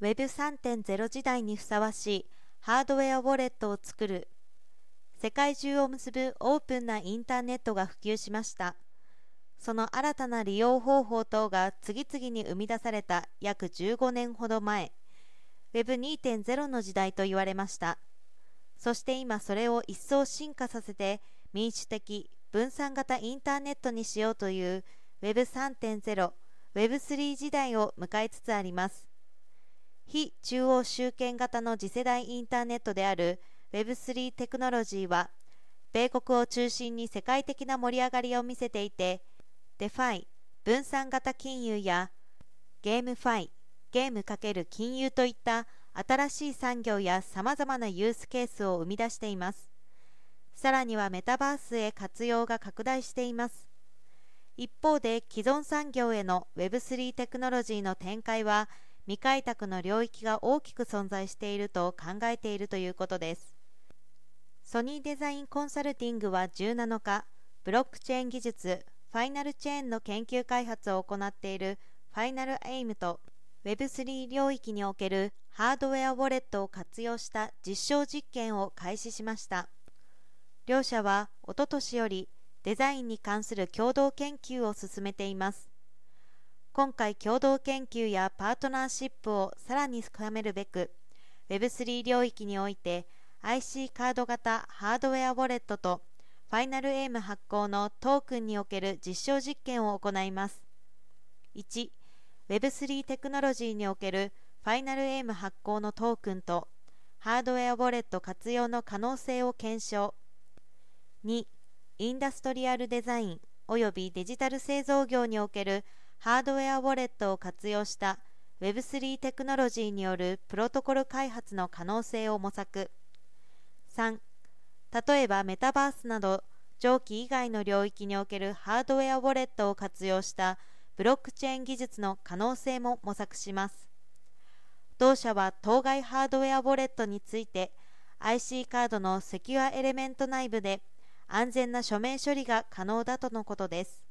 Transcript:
Web3.0 時代にふさわしいハードウェアウォレットを作る。世界中を結ぶオープンなインターネットが普及しました。その新たな利用方法等が次々に生み出された約15年ほど前。Web2.0 の時代と言われました。そして今それを一層進化させて民主的分散型インターネットにしようという Web3.0 Web3 時代を迎えつつあります。非中央集権型の次世代インターネットである Web3 テクノロジーは米国を中心に世界的な盛り上がりを見せていて DeFi 分散型金融やゲームファイゲーム×金融といった新しい産業やさまざまなユースケースを生み出しています。さらにはメタバースへ活用が拡大しています。一方で既存産業への Web3 テクノロジーの展開は未開拓の領域が大きく存在していると考えているということです。ソニーデザインコンサルティングは17日ブロックチェーン技術ファイナルチェーンの研究開発を行っているファイナルエイムと Web3 領域におけるハードウェアウォレットを活用した実証実験を開始しました。両社はおととしよりデザインに関する共同研究を進めています。今回共同研究やパートナーシップをさらに深めるべく Web3 領域において IC カード型ハードウェアウォレットとファイナルエイム発行のトークンにおける実証実験を行います。1Web3 テクノロジーにおけるファイナルエイム発行のトークンとハードウェアウォレット活用の可能性を検証。2インダストリアルデザインおよびデジタル製造業におけるハードウェアウォレットを活用した Web3 テクノロジーによるプロトコル開発の可能性を模索。3例えばメタバースなど蒸気以外の領域におけるハードウェアウォレットを活用したブロックチェーン技術の可能性も模索します。同社は当該ハードウェアウォレットについて IC カードのセキュアエレメント内部で安全な署名処理が可能だとのことです。